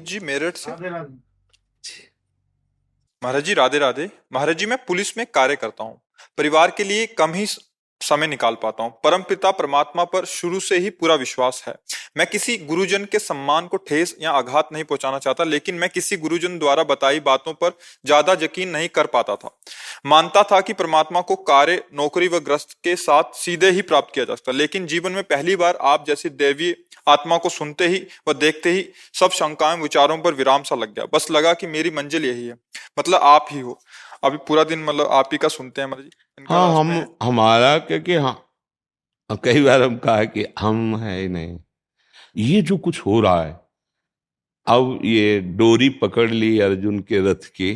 मोहित जी मेरठ से। महाराज जी राधे राधे। महाराज जी मैं पुलिस में कार्य करता हूँ। परिवार के लिए कम ही समय निकाल पाता हूँ। परम पिता परमात्मा पर शुरू से ही पूरा विश्वास है। मैं किसी गुरुजन के सम्मान को ठेस या आघात नहीं पहुंचाना चाहता लेकिन मैं किसी गुरुजन द्वारा बताई बातों पर ज़्यादा यकीन नहीं कर पाता था। मानता था कि परमात्मा को कार्य नौकरी व ग्रस्त के साथ सीधे ही प्राप्त किया जा सकता लेकिन जीवन में पहली बार आप जैसी देवी आत्मा को सुनते ही व देखते ही सब शंकाएँ विचारों पर विराम सा लग गया। बस लगा कि मेरी मंजिल यही है। मतलब आप ही हो। अभी पूरा दिन मतलब आप ही का सुनते हैं मतलब जी? हाँ हम हमारा क्योंकि हाँ कई बार हम कहा कि हम है ही नहीं। ये जो कुछ हो रहा है अब ये डोरी पकड़ ली अर्जुन के रथ की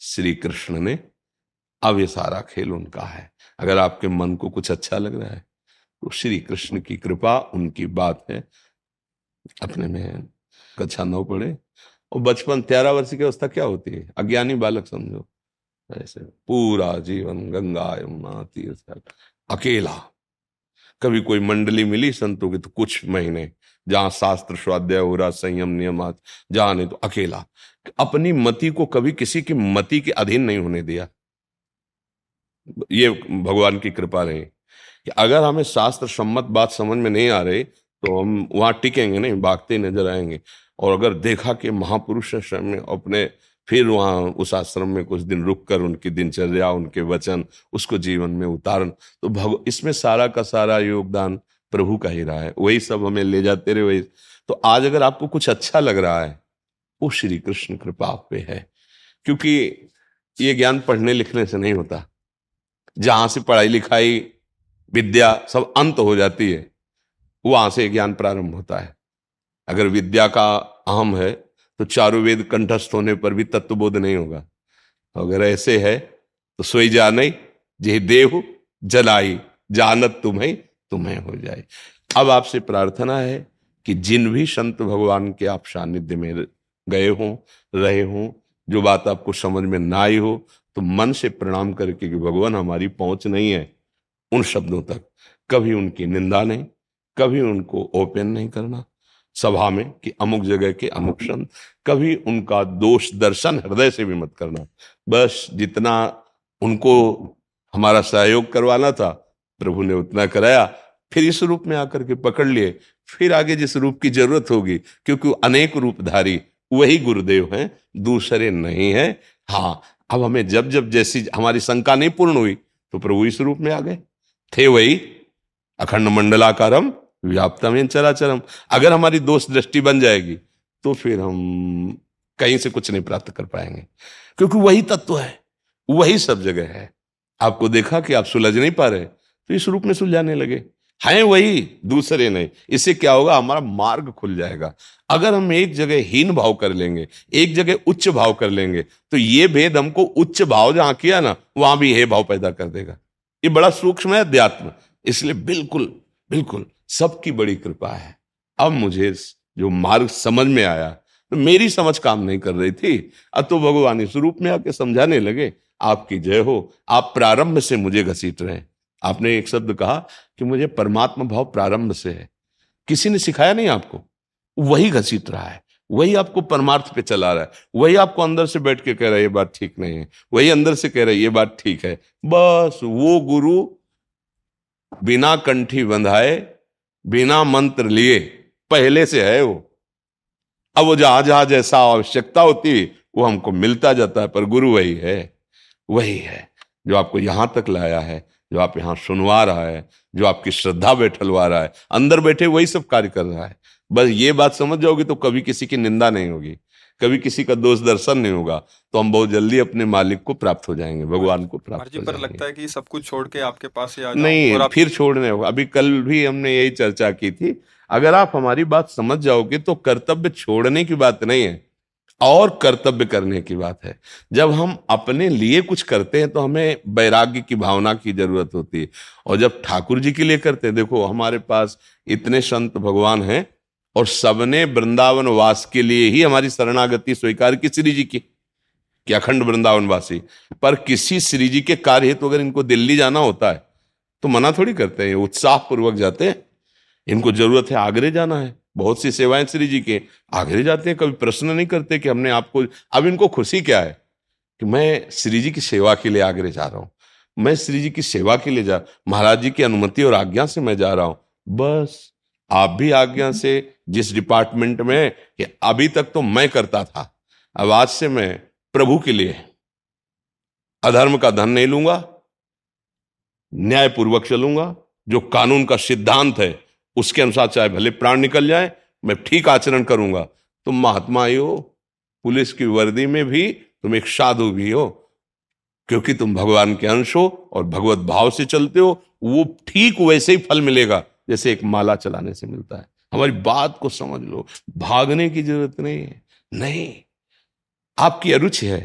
श्री कृष्ण ने अब ये सारा खेल उनका है। अगर आपके मन को कुछ अच्छा लग रहा है श्री कृष्ण की कृपा, उनकी बात है। अपने में कक्षा नौ पढ़े और बचपन, तेरह वर्ष की अवस्था क्या होती है? अज्ञानी बालक समझो। ऐसे पूरा जीवन गंगा, यमुना, तीर्थ, अकेला। कभी कोई मंडली मिली संतों की तो कुछ महीने, जहाँ शास्त्र, स्वाध्याय हो रहा, संयम नियमात जहाँ नहीं तो अकेला। अपनी मति को कभी किसी की मति के अधीन नहीं होने दिया। ये भगवान की कृपा रही। कि अगर हमें शास्त्र सम्मत बात समझ में नहीं आ रही तो हम वहाँ टिकेंगे नहीं, भागते नज़र आएँगे। और अगर देखा कि महापुरुष में, अपने फिर वहाँ उस आश्रम में कुछ दिन रुक कर उनकी दिनचर्या, उनके वचन, उसको जीवन में उतारन तो भग इसमें सारा का सारा योगदान प्रभु का ही रहा है। वही सब हमें ले जाते रहे, वही। तो आज अगर आपको कुछ अच्छा लग रहा है, वो श्री कृष्ण कृपा पे है। क्योंकि ये ज्ञान पढ़ने लिखने से नहीं होता। जहाँ से पढ़ाई लिखाई विद्या सब अंत हो जाती है, वहाँ से ज्ञान प्रारंभ होता है। अगर विद्या का अहम है तो चारों वेद कंठस्थ होने पर भी तत्वबोध नहीं होगा। अगर ऐसे है तो सोई जाने जे देव जलाई, जानत तुम्हें तुम्हें हो जाए। अब आपसे प्रार्थना है कि जिन भी संत भगवान के आप सानिध्य में गए हों, रहे हों, जो बात आपको समझ में ना आई हो तो मन से प्रणाम करके कि भगवान हमारी पहुँच नहीं है। उन शब्दों तक। कभी उनकी निंदा नहीं, कभी उनको ओपन नहीं करना। सभा में कि अमुक जगह के अमुक संत कभी उनका दोष दर्शन हृदय से भी मत करना। बस जितना उनको हमारा सहयोग करवाना था, प्रभु ने उतना कराया। फिर इस रूप में आकर के पकड़ लिए। फिर आगे जिस रूप की ज़रूरत होगी, क्योंकि अनेक रूपधारी वही गुरुदेव हैं, दूसरे नहीं है। हाँ अब हमें जब जब जैसी हमारी शंका नहीं पूर्ण हुई तो प्रभु इस रूप में आ गए। थे वही अखंड मंडलाकारम व्याप्तम इन चराचरम। अगर हमारी दोष दृष्टि बन जाएगी तो फिर हम कहीं से कुछ नहीं प्राप्त कर पाएँगे। क्योंकि वही तत्व है, वही सब जगह है। आपको देखा कि आप सुलझ नहीं पा रहे तो इस रूप में सुलझाने लगे। हैं वही, दूसरे नहीं। इससे क्या होगा, हमारा मार्ग खुल जाएगा। अगर हम एक जगह हीन भाव कर लेंगे, एक जगह उच्च भाव कर लेंगे तो ये भेद हमको उच्च भाव जहाँ किया ना, वहाँ भी हे भाव पैदा कर देगा। ये बड़ा सूक्ष्म है अध्यात्म। इसलिए बिल्कुल बिल्कुल सबकी बड़ी कृपा है। अब मुझे जो मार्ग समझ में आया तो मेरी समझ काम नहीं कर रही थी। अब तो भगवान इस रूप में आके समझाने लगे, आपकी जय हो, आप प्रारंभ से मुझे घसीट रहे आपने एक शब्द कहा कि मुझे परमात्मा भाव प्रारंभ से है। किसी ने सिखाया नहीं आपको? वही घसीट रहा है। वही आपको परमार्थ पे चला रहा है। वही आपको अंदर से बैठ के कह रहा है, ये बात ठीक नहीं है। वही अंदर से कह रहा है, ये बात ठीक है। बस वो गुरु बिना कंठी बंधाए, बिना मंत्र लिए पहले से है वो। अब वो जहाँ जहाँ जैसा आवश्यकता होती, वो हमको मिलता जाता है, पर गुरु वही है। वही है जो आपको यहाँ तक लाया है, जो आप यहाँ सुनवा रहा है, जो आपकी श्रद्धा बैठलवा रहा है। अंदर बैठे वही सब कार्य कर रहा है। बस ये बात समझ जाओगे तो कभी किसी की निंदा नहीं होगी कभी किसी का दोष दर्शन नहीं होगा तो हम बहुत जल्दी अपने मालिक को प्राप्त हो जाएँगे भगवान को प्राप्त हो पर लगता है कि सब कुछ छोड़ के आपके पास ही आ नहीं और आप... फिर छोड़ने होगा। अभी कल भी हमने यही चर्चा की थी अगर आप हमारी बात समझ जाओगे तो कर्तव्य छोड़ने की बात नहीं है और कर्तव्य करने की बात है। जब हम अपने लिए कुछ करते हैं तो हमें वैराग्य की भावना की ज़रूरत होती है और जब ठाकुर जी के लिए करते हैं देखो हमारे पास इतने संत भगवान हैं और सबने वृंदावन वास के लिए ही हमारी शरणागति स्वीकार की श्री जी की। कि अखंड वृंदावन वासी पर किसी श्री जी के कार्य हेतु तो अगर इनको दिल्ली जाना होता है तो मना थोड़ी करते हैं उत्साह पूर्वक जाते हैं। इनको ज़रूरत है आगरे जाना है। बहुत सी सेवाएँ श्री जी के। आगरे जाते हैं, कभी प्रश्न नहीं करते कि हमने आपको, अब इनको खुशी क्या है? कि मैं श्री जी की सेवा के लिए आगरे जा रहा हूँ। मैं श्री जी की सेवा के लिए जा, महाराज जी की अनुमति और आज्ञा से मैं जा रहा हूँ। बस, आप भी आज्ञा से जिस डिपार्टमेंट में कि अभी तक तो मैं करता था, अब आज से मैं प्रभु के लिए अधर्म का धन नहीं लूँगा, न्यायपूर्वक चलूँगा, जो कानून का सिद्धांत है, उसके अनुसार चाहे भले प्राण निकल जाए, मैं ठीक आचरण करूँगा। तुम महात्मा ही हो, पुलिस की वर्दी में भी तुम एक साधु भी हो, क्योंकि तुम भगवान के अंश हो और भगवत भाव से चलते हो, वो ठीक वैसे ही फल मिलेगा, जैसे एक माला चलाने से मिलता है। हमारी बात को समझ लो। भागने की ज़रूरत नहीं है। नहीं, आपकी अरुचि है,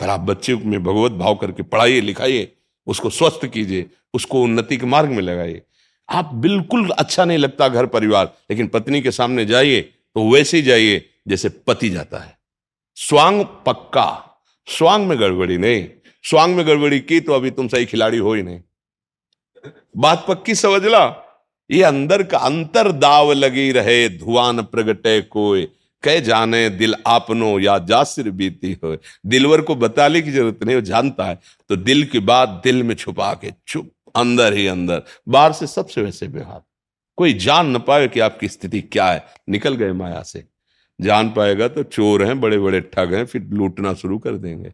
पर आप बच्चे में भगवत भाव करके पढ़ाइए, लिखाइए, उसको स्वस्थ कीजिए, उसको उन्नति के मार्ग में लगाइए। आप बिल्कुल अच्छा नहीं लगता घर परिवार, लेकिन पत्नी के सामने जाइए तो वैसे ही जाइए जैसे पति जाता है। स्वांग पक्का। स्वांग में गड़बड़ी नहीं। स्वांग में गड़बड़ी की तो अभी तुम सही खिलाड़ी हो ही नहीं। बात पक्की समझ ला। ये अंदर का अंतर दाव लगी रहे धुआन प्रगटे कोई। कह जाने, दिल आपनो या जासिर बीती हो दिलवर को बताने की ज़रूरत नहीं, वो जानता है। तो दिल की बात दिल में छुपा के चुप, अंदर ही अंदर। बाहर से सबसे वैसे व्यवहार। कोई जान न पाए कि आपकी स्थिति क्या है। निकल गए माया से। जान पाएगा तो चोर हैं बड़े बड़े ठग हैं, फिर लूटना शुरू कर देंगे।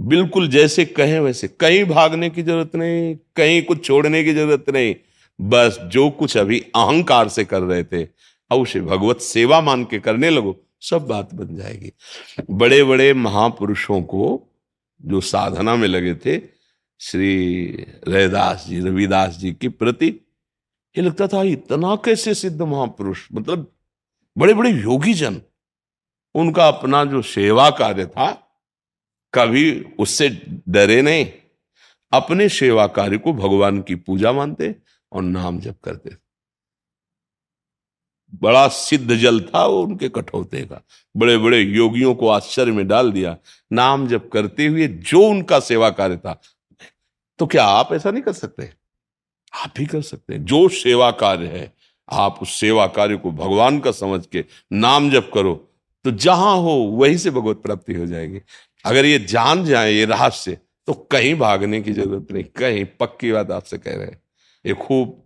बिल्कुल जैसे कहें वैसे। कहीं भागने की ज़रूरत नहीं, कहीं कुछ छोड़ने की ज़रूरत नहीं। बस जो कुछ अभी अहंकार से कर रहे थे अवश्य भगवत सेवा मान के करने लगो, सब बात बन जाएगी। बड़े बड़े महापुरुषों को जो साधना में लगे थे, श्री रैदास जी, रविदास जी के प्रति, ये लगता था, इतना कैसे सिद्ध महापुरुष? मतलब बड़े बड़े योगी जन उनका अपना जो सेवा कार्य था, कभी उससे डरे नहीं। अपने सेवा कार्य को भगवान की पूजा मानते और नाम जप करते थे। बड़ा सिद्ध जल था वो उनके कठौते का। बड़े बड़े योगियों को आश्चर्य में डाल दिया। नाम जप करते हुए जो उनका सेवा कार्य था। तो क्या आप ऐसा नहीं कर सकते? आप भी कर सकते हैं। जो सेवा कार्य है, आप उस सेवा कार्य को भगवान का समझ के नाम जप करो। तो जहाँ हो, वहीं से भगवत प्राप्ति हो जाएगी। अगर ये जान जाए, ये रहस्य तो कहीं भागने की ज़रूरत नहीं। कहीं पक्की बात आपसे कह रहे हैं। ये खूब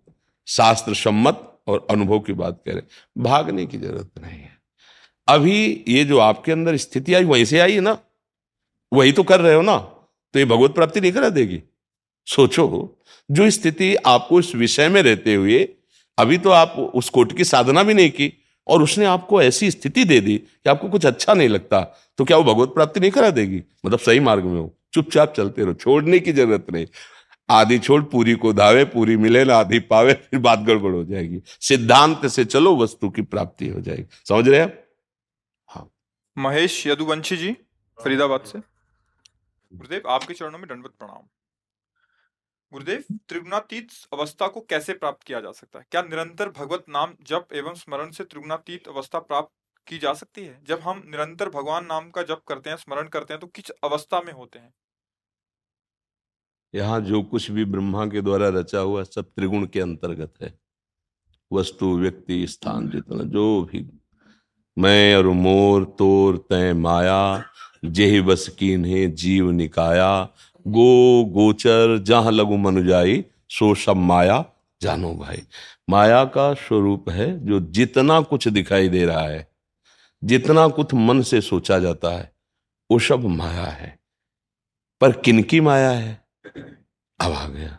शास्त्र सम्मत और अनुभव की बात कह रहे भागने की ज़रूरत नहीं है। अभी ये जो आपके अंदर स्थिति आई, वहीं से आई है ना? वही तो कर रहे हो ना? तो ये भगवत प्राप्ति नहीं करा देगी। सोचो, जो स्थिति आपको इस विषय में रहते हुए, अभी तो आप उस कोट की साधना भी नहीं की और उसने आपको ऐसी स्थिति दे दी कि आपको कुछ अच्छा नहीं लगता तो क्या वो भगवत प्राप्ति नहीं करा देगी? मतलब सही मार्ग में हो। चुपचाप चलते रहो, छोड़ने की ज़रूरत नहीं। आधी छोड़, पूरी को धावे, पूरी मिले, ना आधी पावे, फिर बात गड़बड़ हो जाएगी। सिद्धांत से चलो, वस्तु की प्राप्ति हो जाएगी। समझ रहे हैं? हाँ। महेश यदुवंशी जी, फरीदाबाद से। गुरुदेव, आपके चरणों में दंडवत प्रणाम। गुरुदेव, त्रिगुणातीत अवस्था को कैसे प्राप्त किया जा सकता है? क्या निरंतर भगवत नाम जप एवं स्मरण से त्रिगुणातीत अवस्था प्राप्त की जा सकती है? जब हम निरंतर भगवान नाम का जप करते हैं, स्मरण करते हैं तो किस अवस्था में होते हैं? यहाँ जो कुछ भी ब्रह्मा के द्वारा रचा हुआ सब त्रिगुण के अंतर्गत है। वस्तु, व्यक्ति, स्थान, जितना जो भी। मैं और मोर, तोर तय माया, जेह बस कीन्हे जीव निकाया। गो, गोचर, जहाँ लघु मनुजाई सो सब माया, जानो भाई। माया का स्वरूप है जो जितना कुछ दिखाई दे रहा है, जितना कुछ मन से सोचा जाता है, वो सब माया है। पर किनकी माया है? अब आ गया।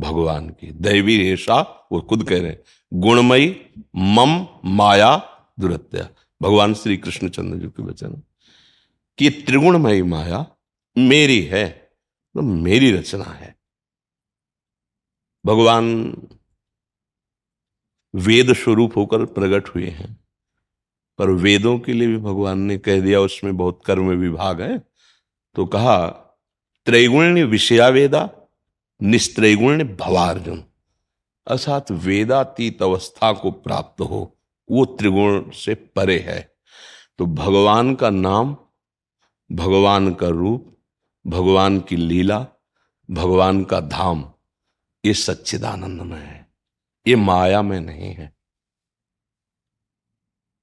भगवान की दैवी रेशा, वो खुद कह रहे गुणमयी मम माया दुरत्या। भगवान श्री कृष्ण चंद्र जी के वचन। कि त्रिगुणमयी माया मेरी है तो मेरी रचना है। भगवान वेद स्वरूप होकर प्रकट हुए हैं, पर वेदों के लिए भी भगवान ने कह दिया, उसमें बहुत कर्म विभाग है। तो कहा, त्रैगुण्य विषया वेदा निस्त्रैगुण्य भवार्जुन। अर्थात वेदातीत अवस्था को प्राप्त हो, वो त्रिगुण से परे है। तो भगवान का नाम, भगवान का रूप, भगवान की लीला, भगवान का धाम, ये सच्चिदानंद में है। ये माया में नहीं है।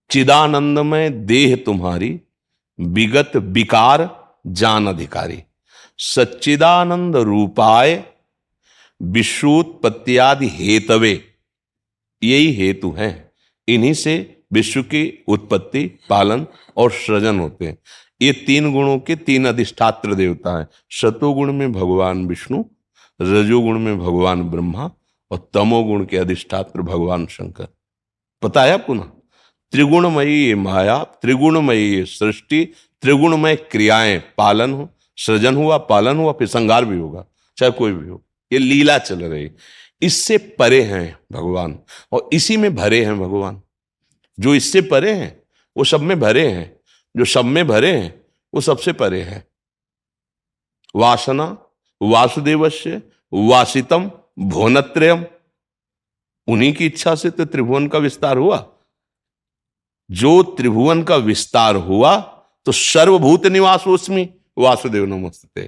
चिदानंद में देह तुम्हारी, विगत विकार जान अधिकारी। सच्चिदानंद रूपाय विश्वोत्पत्तियादि हेतवे। यही हेतु हैं। इन्हीं से विश्व की उत्पत्ति, पालन और सृजन होते हैं। ये तीन गुणों के तीन अधिष्ठात्र देवता हैं। शतोगुण में भगवान विष्णु, रजोगुण में भगवान ब्रह्मा और तमोगुण के अधिष्ठात्र भगवान शंकर। पता है आपको ना त्रिगुणमयी ये माया, त्रिगुणमयी ये सृष्टि, त्रिगुणमय क्रियाएँ, पालन हो, सृजन हुआ, पालन हुआ, फिर संगार भी होगा, चाहे कोई भी हो। ये लीला चल रही। इससे परे हैं भगवान और इसी में भरे हैं भगवान। जो इससे परे हैं, वो सब में भरे हैं। जो सब में भरे हैं, वो सबसे परे हैं। वासना, वासुदेवस्य, वासितम, भुवनत्रयम, उन्हीं की इच्छा से तो त्रिभुवन का विस्तार हुआ। जो त्रिभुवन का विस्तार हुआ तो सर्वभूत निवास उसमें, वासुदेव नमस्ते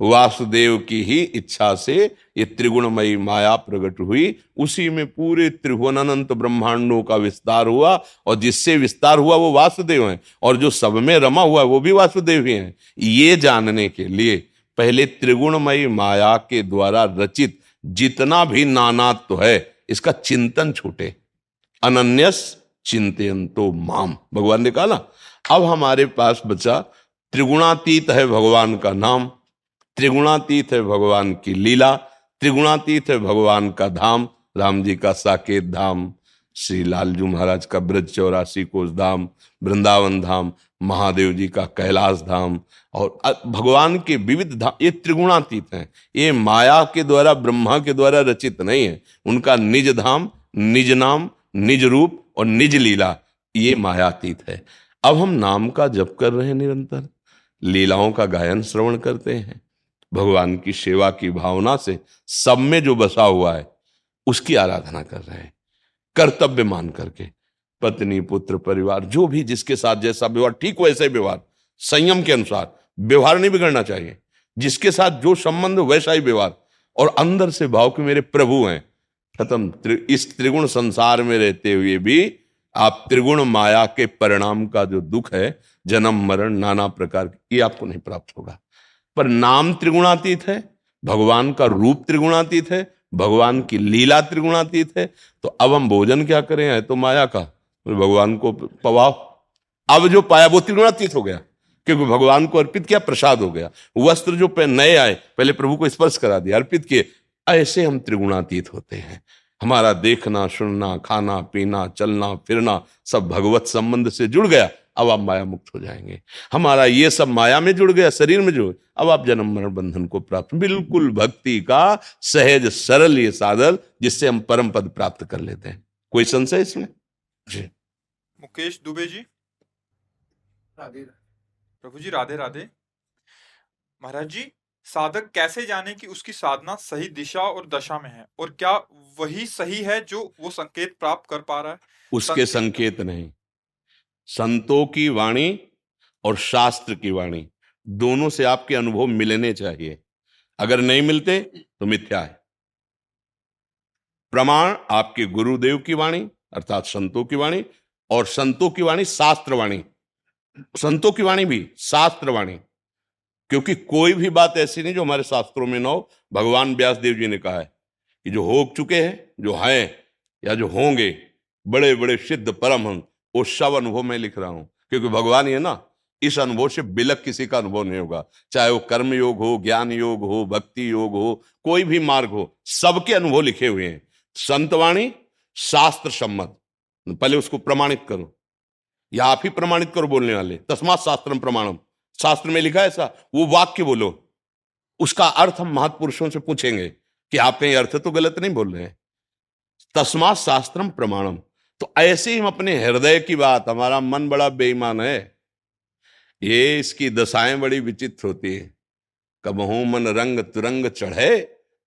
वासुदेव की ही इच्छा से ये त्रिगुणमयी माया प्रकट हुई। उसी में पूरे त्रिभुवन अनंत ब्रह्मांडों का विस्तार हुआ और जिससे विस्तार हुआ वो वासुदेव है और जो सब में रमा हुआ है वो भी वासुदेव ही है। ये जानने के लिए पहले त्रिगुणमयी माया के द्वारा रचित जितना भी नानात्व तो है, इसका चिंतन छूटे। अनन्यस चिंतन तो माम। भगवान ने कहा ना, अब हमारे पास बचा त्रिगुणातीत है भगवान का नाम। त्रिगुणातीत है भगवान की लीला, त्रिगुणातीत है भगवान का धाम, राम जी का साकेत धाम, श्री लालजू महाराज का ब्रज चौरासी कोष धाम, वृंदावन धाम, महादेव जी का कैलाश धाम, और भगवान के विविध धाम ये त्रिगुणातीत हैं। ये माया के द्वारा, ब्रह्मा के द्वारा रचित नहीं है। उनका निज धाम, निज नाम, निज रूप और निज लीला, ये मायातीत है। अब हम नाम का जप कर रहे हैं निरंतर। लीलाओं का गायन श्रवण करते हैं। भगवान की सेवा की भावना से सब में जो बसा हुआ है, उसकी आराधना कर रहे हैं। कर्तव्य मान करके, पत्नी, पुत्र, परिवार, जो भी जिसके साथ जैसा व्यवहार, ठीक वैसे व्यवहार, संयम के अनुसार व्यवहार नहीं बिगड़ना चाहिए। जिसके साथ जो संबंध, वैसा ही व्यवहार। और अंदर से भाव के मेरे प्रभु हैं। खत्म। इस त्रिगुण संसार में रहते हुए भी आप त्रिगुण माया के परिणाम का जो दुख है, जन्म, मरण, नाना प्रकार ये आपको नहीं प्राप्त होगा। पर नाम त्रिगुणातीत है, भगवान का रूप त्रिगुणातीत है, भगवान की लीला त्रिगुणातीत है। तो अब हम भोजन क्या करें? है तो माया का। भगवान को पवाओ। अब जो पाया, वो त्रिगुणातीत हो गया, क्योंकि भगवान को अर्पित किया, प्रसाद हो गया। वस्त्र जो नए आए, पहले प्रभु को स्पर्श करा दिया, अर्पित किए। ऐसे हम त्रिगुणातीत होते हैं। हमारा देखना, सुनना, खाना, पीना, चलना, फिरना, सब भगवत संबंध से जुड़ गया। अब आप माया मुक्त हो जाएँगे। हमारा ये सब माया में जुड़ गया शरीर में जुड़ गया। अब आप जन्म मरण बंधन को प्राप्त बिल्कुल भक्ति का सहज सरल ये साधन जिससे हम परम पद प्राप्त कर लेते हैं। कोई संशय इसमें? जी। मुकेश दुबे जी। राधे प्रभु जी राधे राधे। महाराज जी साधक कैसे जाने कि उसकी साधना सही दिशा और दशा में है? और क्या वही सही है जो वो संकेत प्राप्त कर पा रहा है? उसके संकेत, संकेत नहीं। संतों की वाणी और शास्त्र की वाणी। दोनों से आपके अनुभव मिलने चाहिए। अगर नहीं मिलते तो मिथ्या है। प्रमाण आपके गुरुदेव की वाणी, अर्थात संतों की वाणी, और संतों की वाणी शास्त्र वाणी। संतों की वाणी भी शास्त्र वाणी। क्योंकि कोई भी बात ऐसी नहीं जो हमारे शास्त्रों में ना हो। भगवान व्यास देव जी ने कहा है कि जो हो चुके हैं, जो हैं या जो होंगे बड़े बड़े सिद्ध परम हम वो अनुभव मैं लिख रहा हूँ। क्योंकि भगवान ये ना, इस अनुभव से बिलक किसी का अनुभव नहीं होगा। चाहे वो कर्म योग हो ज्ञान योग हो भक्ति योग हो, कोई भी मार्ग हो, सबके अनुभव लिखे हुए हैं। संतवाणी शास्त्र सम्मत पहले उसको प्रमाणित करो। या आप ही प्रमाणित करो बोलने वाले। तस्मात शास्त्र प्रमाणम शास्त्र में लिखा है ऐसा? वो वाक्य बोलो। उसका अर्थ हम महापुरुषों से पूछेंगे कि आप कहीं अर्थ तो गलत नहीं बोल रहे हैं। तस्मात शास्त्रम प्रमाणम तो ऐसे ही हम अपने हृदय की बात, हमारा मन बड़ा बेईमान है। ये इसकी दशाएँ बड़ी विचित्र होती है। कबहू मन रंग तुरंग चढ़े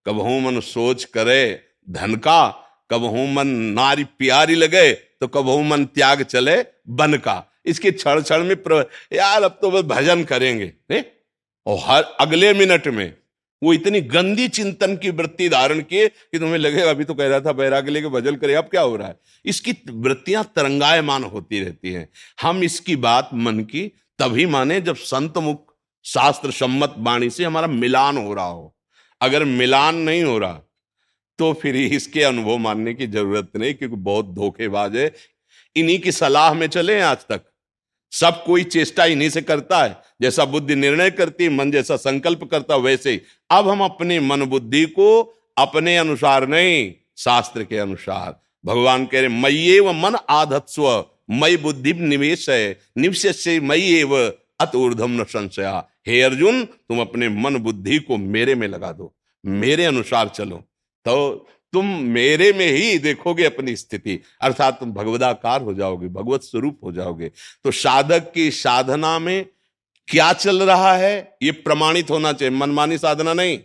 कबहू मन सोच करे धन का कबहू मन नारी प्यारी लगे तो कबहू मन त्याग चले बन का। इसके क्षण क्षण में प्र... यार अब तो बस भजन करेंगे ने? और हर अगले मिनट में वो इतनी गंदी चिंतन की वृत्ति धारण किए कि तुम्हें लगेगा अभी तो कह रहा था बैराग लेके भजन करे, अब क्या हो रहा है? इसकी वृत्तियाँ तरंगायमान होती रहती हैं। हम इसकी बात मन की तभी माने जब संत मुख शास्त्र सम्मत वाणी से हमारा मिलान हो रहा हो। अगर मिलान नहीं हो रहा तो फिर इसके अनुभव मानने की ज़रूरत नहीं, क्योंकि बहुत धोखेबाज है। इन्हीं की सलाह में चले आज तक। सब कोई चेष्टा इन्हीं से करता है। जैसा बुद्धि निर्णय करती, मन जैसा संकल्प करता, वैसे ही। अब हम अपने मन बुद्धि को अपने अनुसार नहीं, शास्त्र के अनुसार। भगवान कह रहे मई व मन आधत्स्व मई बुद्धि निवेश है। निवेश मई एव, अत ऊर्धम न संशया। हे अर्जुन, तुम अपने मन बुद्धि को मेरे में लगा दो। मेरे अनुसार चलो। तो तुम मेरे में ही देखोगे अपनी स्थिति। अर्थात तुम भगवदाकार हो जाओगे, भगवत स्वरूप हो जाओगे। तो साधक की साधना में क्या चल रहा है? ये प्रमाणित होना चाहिए। मनमानी साधना नहीं।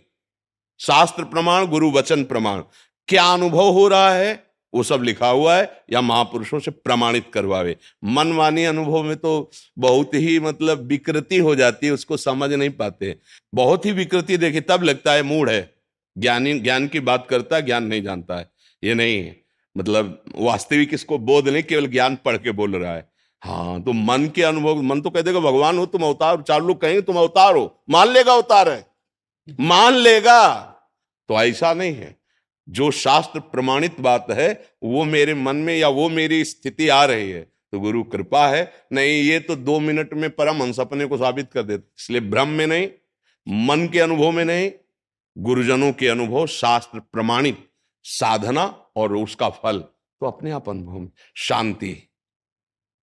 शास्त्र प्रमाण, गुरु वचन प्रमाण। क्या अनुभव हो रहा है? वो सब लिखा हुआ है, या महापुरुषों से प्रमाणित करवावे। मनमानी अनुभव में तो बहुत ही मतलब विकृति हो जाती है, उसको समझ नहीं पाते। बहुत ही विकृति देखी तब लगता है मूड है। ज्ञानी, ज्ञान की बात करता है, ज्ञान नहीं जानता है। ये नहीं है। मतलब वास्तविक इसको बोध नहीं, केवल ज्ञान पढ़ के बोल रहा है। हाँ तो मन के अनुभव, मन तो कह देगा, भगवान हो, तुम अवतार, चार लोग कहेंगे, तुम अवतार हो। मान लेगा अवतार है। मान लेगा। तो ऐसा नहीं है। जो शास्त्र प्रमाणित बात है, वो मेरे मन में या वो मेरी स्थिति आ रही है। तो गुरु कृपा है। नहीं, ये तो दो मिनट में परमहंस अपने को साबित कर देते। इसलिए भ्रम में नहीं, मन के अनुभव में नहीं गुरुजनों के अनुभव, शास्त्र प्रमाणित साधना और उसका फल। तो अपने आप अनुभव में शांति,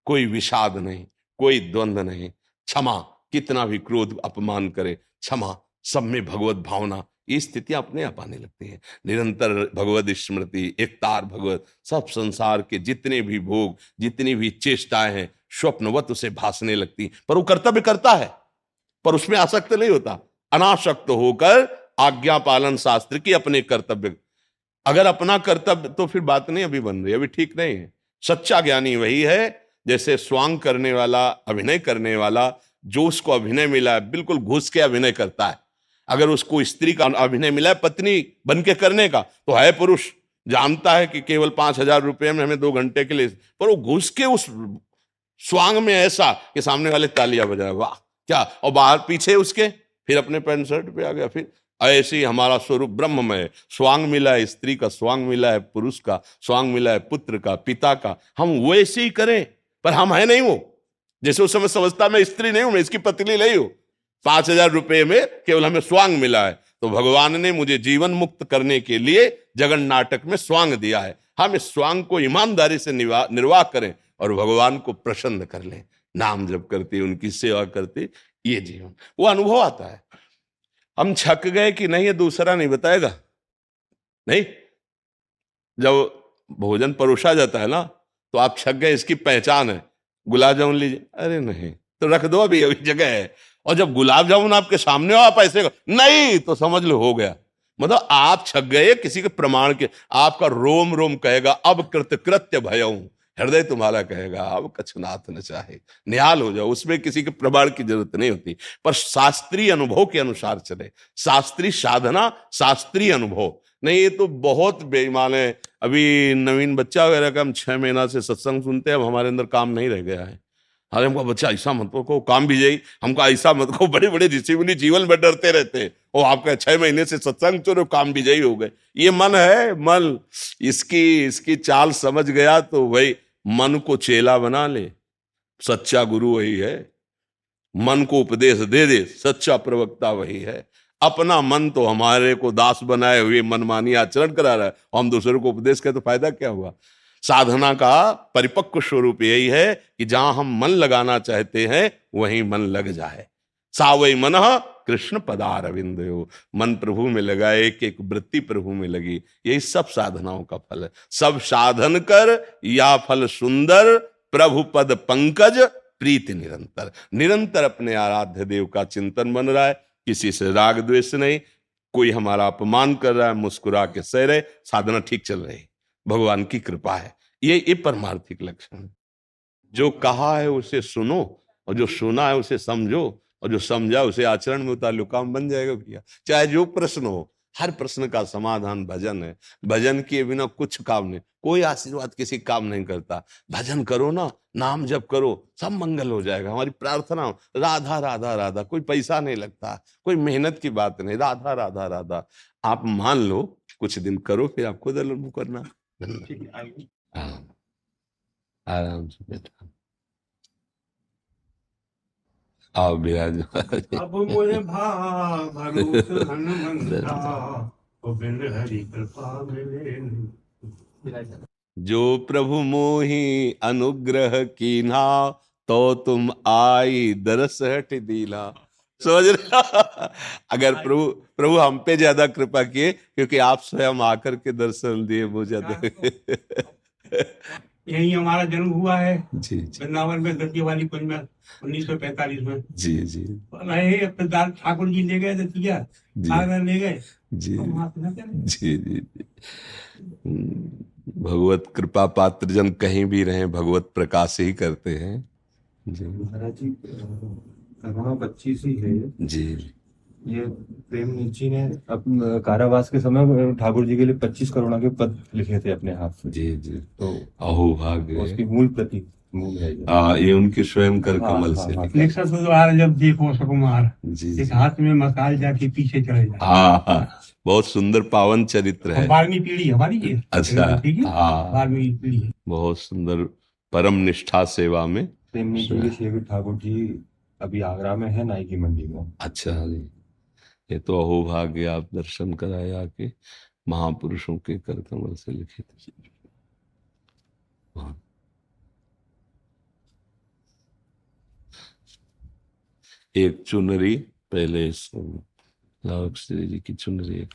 कोई विषाद नहीं, कोई द्वंद नहीं। क्षमा, कितना भी क्रोध, अपमान करे, क्षमा, सब में भगवत भावना, ये स्थितियाँ अपने आप आने लगती है। निरंतर भगवत स्मृति, एकतार भगवत, सब संसार के जितने भी भोग, जितनी भी चेष्टाएँ हैं, स्वप्नवत उसे भासने लगती। पर वो कर्तव्य करता है, पर उसमें आसक्त नहीं होता। अनासक्त होकर आज्ञा पालन शास्त्र की अपने कर्तव्य। अगर अपना कर्तव्य तो फिर बात नहीं अभी बन रही, अभी ठीक नहीं है। सच्चा ज्ञानी वही है, जैसे स्वांग करने वाला, अभिनय करने वाला, जो उसको अभिनय मिला है, बिल्कुल घुस के अभिनय करता है। अगर उसको स्त्री का अभिनय मिला है, पत्नी बन के करने का तो है पुरुष। जानता है कि केवल पाँच हज़ार रुपये में हमें दो घंटे के लिए, पर वो घुस के उस स्वांग में ऐसा कि सामने वाले तालियाँ बजाए, वाह, क्या? और बाहर पीछे उसके, फिर अपने पैंट शर्ट पे आ गया, फिर ऐसे हमारा स्वरूप ब्रह्म में स्वांग मिला है, स्त्री का स्वांग मिला है, पुरुष का स्वांग मिला है, पुत्र का, पिता का। हम वैसे ही करें, पर हम है नहीं वो। जैसे उस समय समझता मैं स्त्री नहीं हूँ, मैं इसकी पत्नी नहीं हूँ। पाँच हज़ार रुपये में केवल हमें स्वांग मिला है। तो भगवान ने मुझे जीवन मुक्त करने के लिए जगन नाटक में स्वांग दिया है। हम इस स्वांग को ईमानदारी से निर्वाह करें और भगवान को प्रसन्न कर लें। नाम जप करते, उनकी सेवा करते, ये जीवन। वो अनुभव आता है। हम छक गए कि नहीं, ये दूसरा नहीं बताएगा? नहीं? जब भोजन परोसा जाता है ना तो आप छक गए, इसकी पहचान है। गुलाब जामुन लीजिए। अरे नहीं तो रख दो अभी अभी जगह है। और जब गुलाब जामुन आपके सामने हो, आप ऐसे नहीं तो समझ लो, हो गया। मतलब आप छक गए, किसी के प्रमाण के, आपका रोम रोम कहेगा, अब कृत कृत्य भय हृदय तुम्हारा कहेगा, अब कछनाथ न चाहे, निहाल हो जाओ, उसमें किसी के प्रमाण की ज़रूरत नहीं होती। पर शास्त्रीय अनुभव के अनुसार चले शास्त्रीय साधना, शास्त्रीय अनुभव। नहीं, ये तो बहुत बेईमान है। अभी नवीन बच्चा वगैरह का हम छह महीना से सत्संग सुनते हैं, अब हमारे अंदर काम नहीं रह गया है। अरे, हमको बच्चा ऐसा मत को काम भी जाई हमको ऐसा मत को बड़े बड़े ऋषि मुनि जीवन में डरते रहते हैं। वो आपका छह महीने से सत्संग चलो काम भी जाई हो गए। ये मन है, मन, इसकी इसकी चाल समझ गया तो वही मन को चेला बना ले। सच्चा गुरु वही है। मन को उपदेश दे दे। सच्चा प्रवक्ता वही है। अपना मन तो हमारे को दास बनाए हुए मनमानी आचरण करा रहा है। हम दूसरे को उपदेश के तो फ़ायदा क्या हुआ? साधना का परिपक्व स्वरूप यही है कि जहाँ हम मन लगाना चाहते हैं, वहीं मन लग जाए। सावई मन कृष्ण पदार अविंद मन प्रभु में लगा, एक एक वृत्ति प्रभु में लगी। यही सब साधनाओं का फल है। सब साधन कर, या फल सुंदर, प्रभु पद पंकज, प्रीति निरंतर। निरंतर अपने आराध्य देव का चिंतन बन रहा है। किसी से राग द्वेष नहीं। कोई हमारा अपमान कर रहा है, मुस्कुरा के सह रहे, साधना ठीक चल रही। भगवान की कृपा है। ये ये परमार्थिक लक्षण है। जो कहा है उसे सुनो, और जो सुना है उसे समझो। और जो समझा उसे आचरण में उतार लो काम बन जाएगा भैया चाहे जो प्रश्न हो हर प्रश्न का समाधान भजन है। भजन किए बिना कुछ काम नहीं कोई आशीर्वाद किसी काम नहीं करता। भजन करो ना नाम जब करो सब मंगल हो जाएगा हमारी प्रार्थना राधा राधा राधा कोई पैसा नहीं लगता कोई मेहनत की बात नहीं। राधा राधा राधा आप मान लो कुछ दिन करो फिर आप खुद अनुभव करना हाँ। आराम से बैठा। आओ विराज अब मोरे हनुमंता जो प्रभु मोहि अनुग्रह कीन्हा तो तुम आई दरस हट दीला समझ रहे अगर प्रभु प्रभु हम पे ज़्यादा कृपा किए क्योंकि आप स्वयं आकर के दर्शन दिए वो ज़्यादा। यही हमारा जन्म हुआ है। जी जी। वृंदावन में दतिया वाली कुंज में उन्नीस सौ पैंतालीस में। जी जी। रहे अपने दाल ठाकुर जी ले गए दतिया जी। सागर ले गए। जी। से। जी जी भगवत कृपा पात्र जन कहीं भी रहे भगवत प्रकाश ही करते हैं। जी। महाराज जी करुणा पच्चीस ही है जी। ये प्रेम नीची ने अपने कारावास के समय ठाकुर जी के लिए पच्चीस करोड़ के पद लिखे थे अपने हाथ से। जी जी। तो अहो भाग्य उसकी मूल प्रति मूल है ये। हाँ ये उनके स्वयं कर हाँ, कमल हाँ, से। हाँ। लिखा द्वार जब देखो सुकुमार जी एक हाथ में मसाल जाके पीछे चले जाए। हाँ हाँ। बहुत सुंदर पावन चरित्र है। बारहवीं पीढ़ी हमारी ये। अच्छा, ठीक है? हाँ। बारहवीं पीढ़ी बहुत सुंदर परम निष्ठा सेवा में। ठाकुर जी अभी आगरा में है नाई की मंडी में। अच्छा जी। ये तो अहो भाग्य आप दर्शन कराए आके महापुरुषों के कर कमल से लिखित हाँ। एक चुनरी पहले लाओ श्री जी की चुनरी एक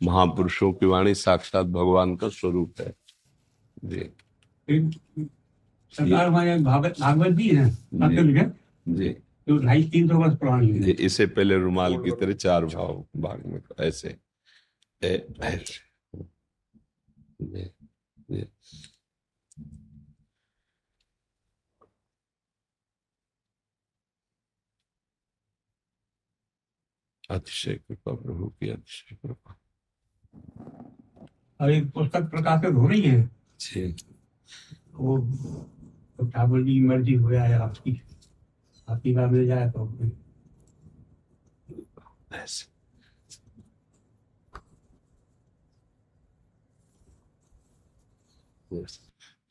महापुरुषों की वाणी साक्षात भगवान का स्वरूप है। जी। सरदार भागवत भी है। जी। जो ढाई तीन सौ वर्ष पुरानी है इससे पहले रुमाल की तरह चार भाव भाग में ऐसे। ए, ऐसे ये। अतिशय कृपा प्रभु की अतिशय कृपा। एक पुस्तक प्रकाशित हो रही है। जी। वो तो ठाकुर जी की मर्ज़ी हो जाए आपकी। आपकी बात मिल जाए तो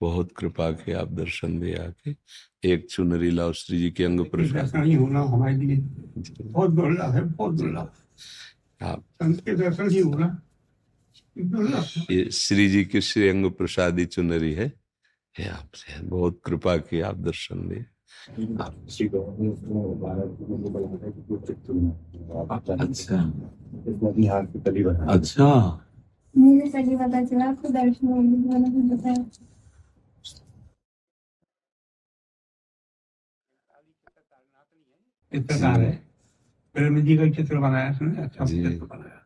बहुत कृपा के आप दर्शन दे आके एक चुनरी लाओ श्री जी के अंग प्रसाद होना हमारे लिए। बहुत दुर्लभ है बहुत दुर्लभ आप संत के दर्शन ही होना ये श्री जी की श्री अंग प्रसादी चुनरी है। ये आपसे बहुत कृपा की आप दर्शन दे। अच्छा। अच्छा। मुझे तभी पता चला आपको दर्शन बताया। चित्रकार है। प्रेम जी का चित्र बनाया उसने अच्छा चित्र बनाया।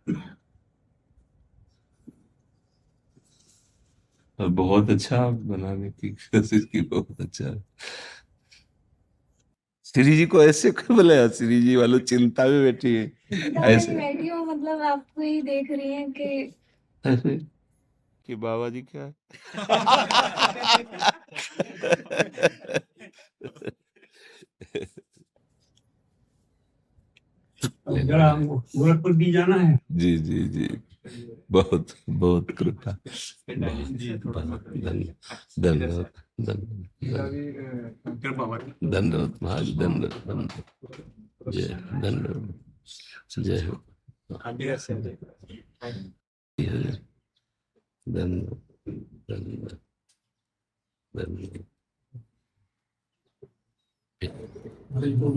बहुत अच्छा बनाने की कोशिश की बहुत अच्छा। श्री जी को ऐसे क्यों बोले? श्री जी वालों चिंता में बैठी है। तो ऐसे। बैठी हूँ मतलब आपको ही देख रही है कि कि बाबा जी क्या गोरखपुर भी जाना है। जी जी जी। बहुत बहुत कृपा। धन्यवाद। धन्यवाद। महाराज धन्यवाद धन्यवाद। जय धन्यवाद। जय हो धन्यवाद धन्यवाद। धन्यवाद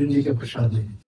जी के प्रसाद है।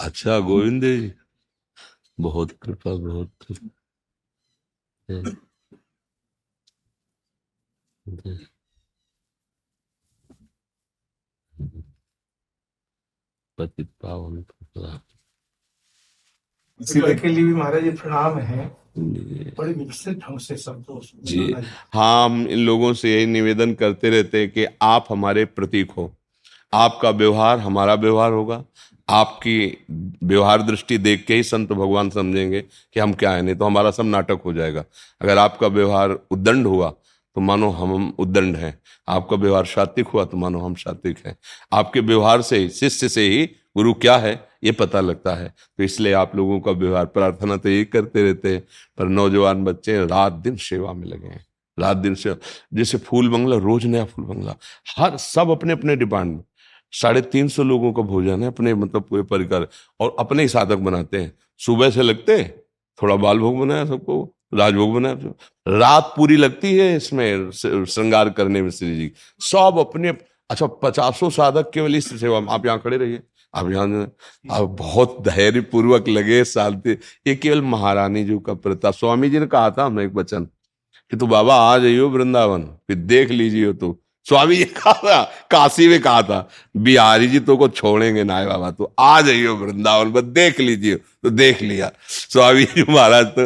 अच्छा गोविंद जी। बहुत कृपा बहुत कृपा। पतित पावन के लिए भी महाराज जी प्रणाम है। बड़े विकसित ढंग से संतोष जी। हाँ हम इन लोगों से यही निवेदन करते रहते हैं कि आप हमारे प्रतीक हो। आपका व्यवहार हमारा व्यवहार होगा। आपकी व्यवहार दृष्टि देख के ही संत भगवान समझेंगे कि हम क्या है, नहीं तो हमारा सब नाटक हो जाएगा। अगर आपका व्यवहार उद्दंड हुआ तो मानो हम उद्दंड हैं। आपका व्यवहार सात्विक हुआ तो मानो हम सात्विक हैं। आपके व्यवहार से ही शिष्य से ही गुरु क्या है, ये पता लगता है। तो इसलिए आप लोगों का व्यवहार प्रार्थना तो यही करते रहते हैं, पर नौजवान बच्चे रात दिन सेवा में लगे हैं। रात दिन से जैसे फूल बंगला, रोज नया फूल बंगला। हर, सब अपने अपने डिपार्टमेंट साढ़े तीन सौ लोगों का भोजन है, अपने मतलब पूरे परिकर और अपने ही साधक बनाते हैं। सुबह से लगते हैं, थोड़ा बाल भोग बनाया सबको, राजभोग बनाया रात पूरी लगती है इसमें श्रृंगार करने में श्री जी। सब अपने अच्छा पचासों साधक केवल इस सेवा आप यहाँ खड़े रहिए, आप यहाँ आप बहुत धैर्य पूर्वक लगे, शांति। ये केवल महारानी जी का प्रताप, स्वामी जी ने कहा था हमें एक वचन कि तू बाबा आ जाइयो वृंदावन, फिर देख लीजिए तो। स्वामी जी कहा था, काशी में कहा था, बिहारी जी तो को छोड़ेंगे ना बाबा तो आ जाइयो वृंदावन बस देख लीजिए तो देख लिया। स्वामी जी महाराज तो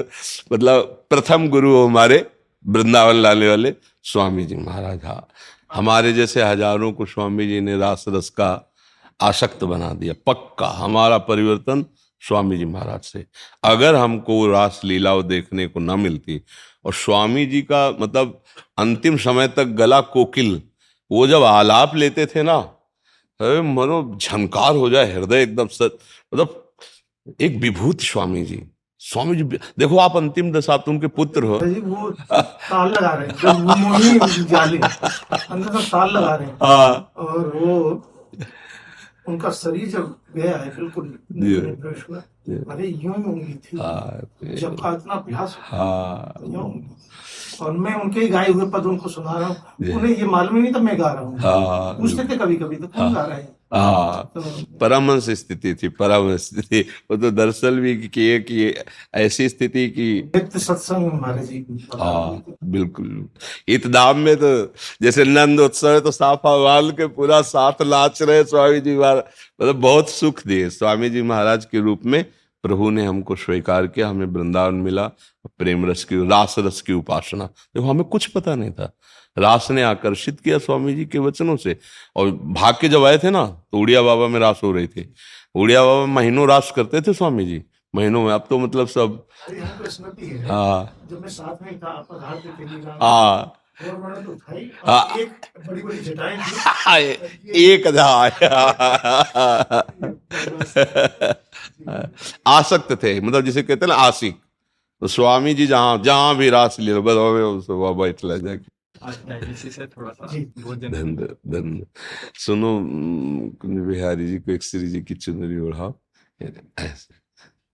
मतलब प्रथम गुरु हमारे, वृंदावन लाने वाले, स्वामी जी महाराज हाँ। हमारे जैसे हज़ारों को स्वामी जी ने रास रस का आसक्त बना दिया, पक्का, हमारा परिवर्तन स्वामी जी महाराज से। अगर हमको रास लीला देखने को ना मिलती, और स्वामी जी का मतलब अंतिम समय तक गला कोकिल वो जब आलाप लेते थे ना अरे मनो झनकार हो जाए हृदय एकदम सच मतलब एक विभूत स्वामी जी स्वामी जी देखो आप अंतिम दशा तुम के पुत्र हो। वो ताल लगा रहे हैं। वो मोहिनी जाली अंदर से ताल लगा रहे हैं। हाँ। और वो उनका शरीर जब गया है बिल्कुल अरे यूँ ही उंगली थी। हाँ जब का इतना अभ्यास हाँ। उंगली। और मैं उनके ही गाए हुए पद उनको सुना रहा हूँ। उन्हें ये मालूम ही नहीं था मैं गा रहा हूँ। हाँ पूछते थे कभी कभी तो कौन गा रहे हैं? हाँ परमहंस स्थिति थी परमहंस स्थिति वो तो दरअसल भी किए कि ऐसी स्थिति की सत्संग महाराज जी हाँ बिल्कुल। इत धाम में तो जैसे नंद उत्सव है तो साफा वाल के पूरा साथ नाच रहे स्वामी जी महाराज। मतलब बहुत सुख दिए स्वामी जी महाराज के रूप में। प्रभु ने हमको स्वीकार किया हमें वृंदावन मिला प्रेम रस की रास रस की उपासना। देखो हमें कुछ पता नहीं था। रास ने आकर्षित किया स्वामी जी के वचनों से। और भाग के जब आए थे ना तो उड़िया बाबा में रास हो रही थी। उड़िया बाबा महीनों रास करते थे स्वामी जी महीनों में अब तो मतलब सब है। हाँ। हाँ। तो हाँ। एक हज़ार आसक्त थे। मतलब जिसे कहते हैं ना आशिक तो स्वामी जी जहाँ जहाँ भी रास ले लो बस हमें वहाँ बैठ ले जाके। सुनो कुंज बिहारी जी को एक श्री जी की चुनरी ओढ़ाओ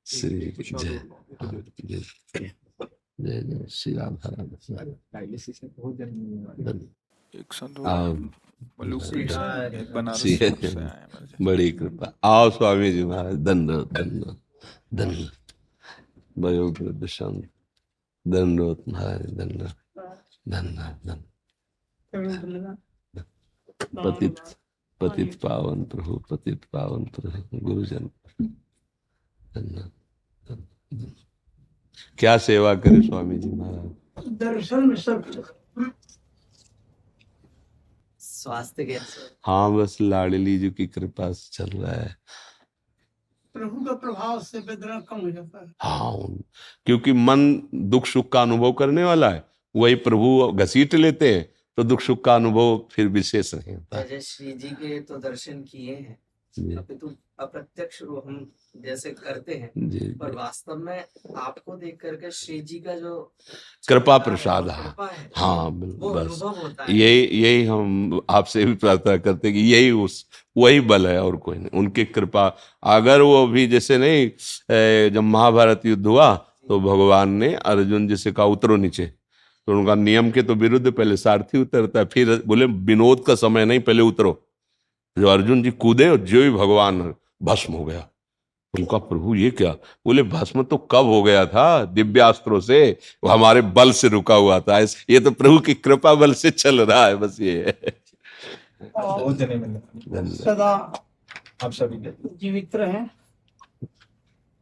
श्री जय जय जय जय श्री राम धन्य संत हैं। बड़ी कृपा आओ स्वामी जी महाराज दंड दंड दंड वयोवृद्ध शांत दंडोत महाराज दंड दंड दंड पतित पतित पावन प्रभु पतित पावन प्रभु गुरुजन। क्या सेवा करे स्वामी जी महाराज दर्शन में सब स्वास्थ्य कैसे हाँ बस लाडली जी की कृपा से चल रहा है। प्रभु का प्रभाव से वेदना कम हो जाता है। हाँ क्योंकि मन दुख सुख का अनुभव करने वाला है वही प्रभु घसीट लेते हैं तो दुख सुख का अनुभव फिर विशेष नहीं होता। जैसे श्री जी के तो दर्शन किए हैं। जी। अप्रत्यक्ष रूप हम जैसे करते हैं पर वास्तव में आपको देख करके श्री जी का जो कृपा प्रसाद है। हाँ वो बस। है। यही यही हम आपसे भी प्रार्थना करते हैं कि यही उस वही बल है और कोई नहीं उनकी कृपा। अगर वो भी जैसे नहीं जब महाभारत युद्ध हुआ तो भगवान ने अर्जुन जी से कहा उतरो नीचे। तो उनका नियम के तो विरुद्ध पहले सारथी उतरता है फिर बोले विनोद का समय नहीं पहले उतरो। जो अर्जुन जी कूदे और जो ही भगवान भस्म हो गया। उनका प्रभु ये क्या? बोले भस्म तो कब हो गया था? दिव्यास्त्रों से वो हमारे बल से रुका हुआ था। ये तो प्रभु की कृपा बल से चल रहा है बस ये। सदा आप सभी जीवित रहे।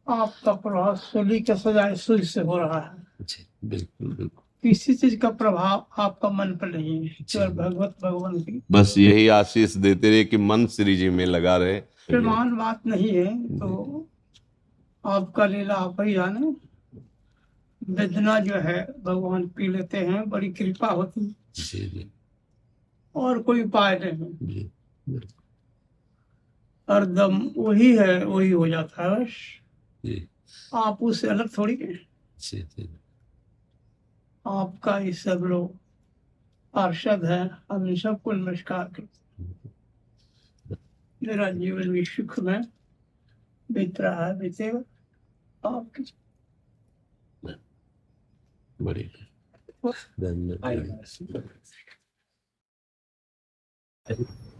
आपका प्रभाव सूली के सजाए सूर्य से हो रहा है। बिल्कुल बिल्कुल। किसी चीज़ का प्रभाव आपका मन पर नहीं है। केवल भगवत भगवान की। बस यही आशीष देते रहे कि मन श्री जी में लगा रहे। प्रमाण बात नहीं है तो आपका लीला आप ही जाने। वेदना जो है भगवान पी लेते हैं बड़ी कृपा होती। है जी जी। और कोई उपाय नहीं। जी हरदम वही है वही हो जाता है बस। आप उससे अलग थोड़ी हैं। आपका ये सब लोग। पार्षद है हम इन सबको नमस्कार करते हैं। मेरा जीवन भी सुख में बीत रहा है बीतेगा आपकी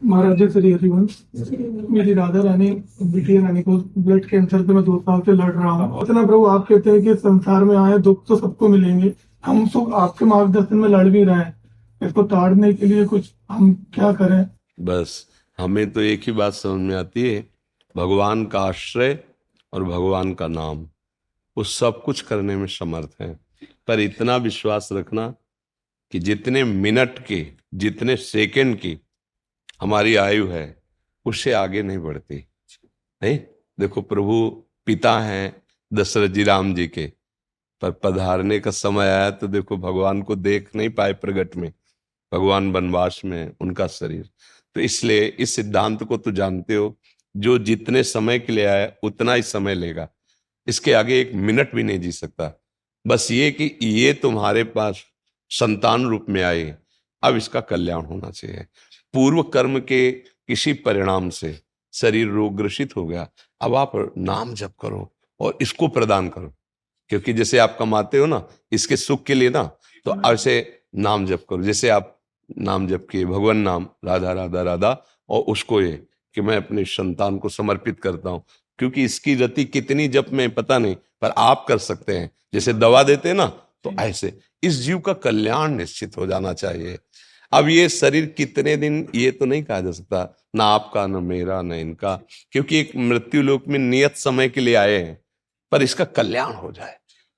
महाराज श्री हरिवंश। मेरी राधा रानी बिटिया रानी को ब्लड कैंसर से मैं दो साल से लड़ रहा हूँ। इतना प्रभु आप कहते हैं कि संसार में आए दुख तो सबको मिलेंगे। हम तो आपके मार्गदर्शन में लड़ भी रहे हैं। इसको ताड़ने के लिए कुछ हम क्या करें? बस, हमें तो एक ही बात समझ में आती है, भगवान का आश्रय और भगवान का नाम। वो सब कुछ करने में समर्थ है। पर इतना विश्वास रखना कि जितने मिनट के, जितने सेकंड की हमारी आयु है, उससे आगे नहीं बढ़ती। नहीं? देखो, प्रभु पिता हैं दशरथ जी, राम जी के। पर पधारने का समय आया तो देखो भगवान को देख नहीं पाए प्रगट में। भगवान वनवास में उनका शरीर। तो इसलिए इस सिद्धांत को तो जानते हो, जो जितने समय के लिए आया उतना ही समय लेगा। इसके आगे एक मिनट भी नहीं जी सकता। बस ये कि ये तुम्हारे पास संतान रूप में आए, अब इसका कल्याण होना चाहिए। पूर्व कर्म के किसी परिणाम से शरीर रोग ग्रसित हो गया, अब आप नाम जप करो और इसको प्रदान करो। क्योंकि जैसे आप कमाते हो ना इसके सुख के लिए ना तो ऐसे नाम जप करो। जैसे आप नाम जप किए भगवान नाम राधा राधा राधा और उसको ये कि मैं अपने संतान को समर्पित करता हूँ। क्योंकि इसकी रति कितनी जब में पता नहीं पर आप कर सकते हैं। जैसे दवा देते हैं ना तो ऐसे। इस जीव का कल्याण निश्चित हो जाना चाहिए। अब ये शरीर कितने दिन ये तो नहीं कहा जा सकता ना आपका ना मेरा ना इनका। क्योंकि एक मृत्यु लोक में नियत समय के लिए आए हैं। पर इसका कल्याण हो जाए।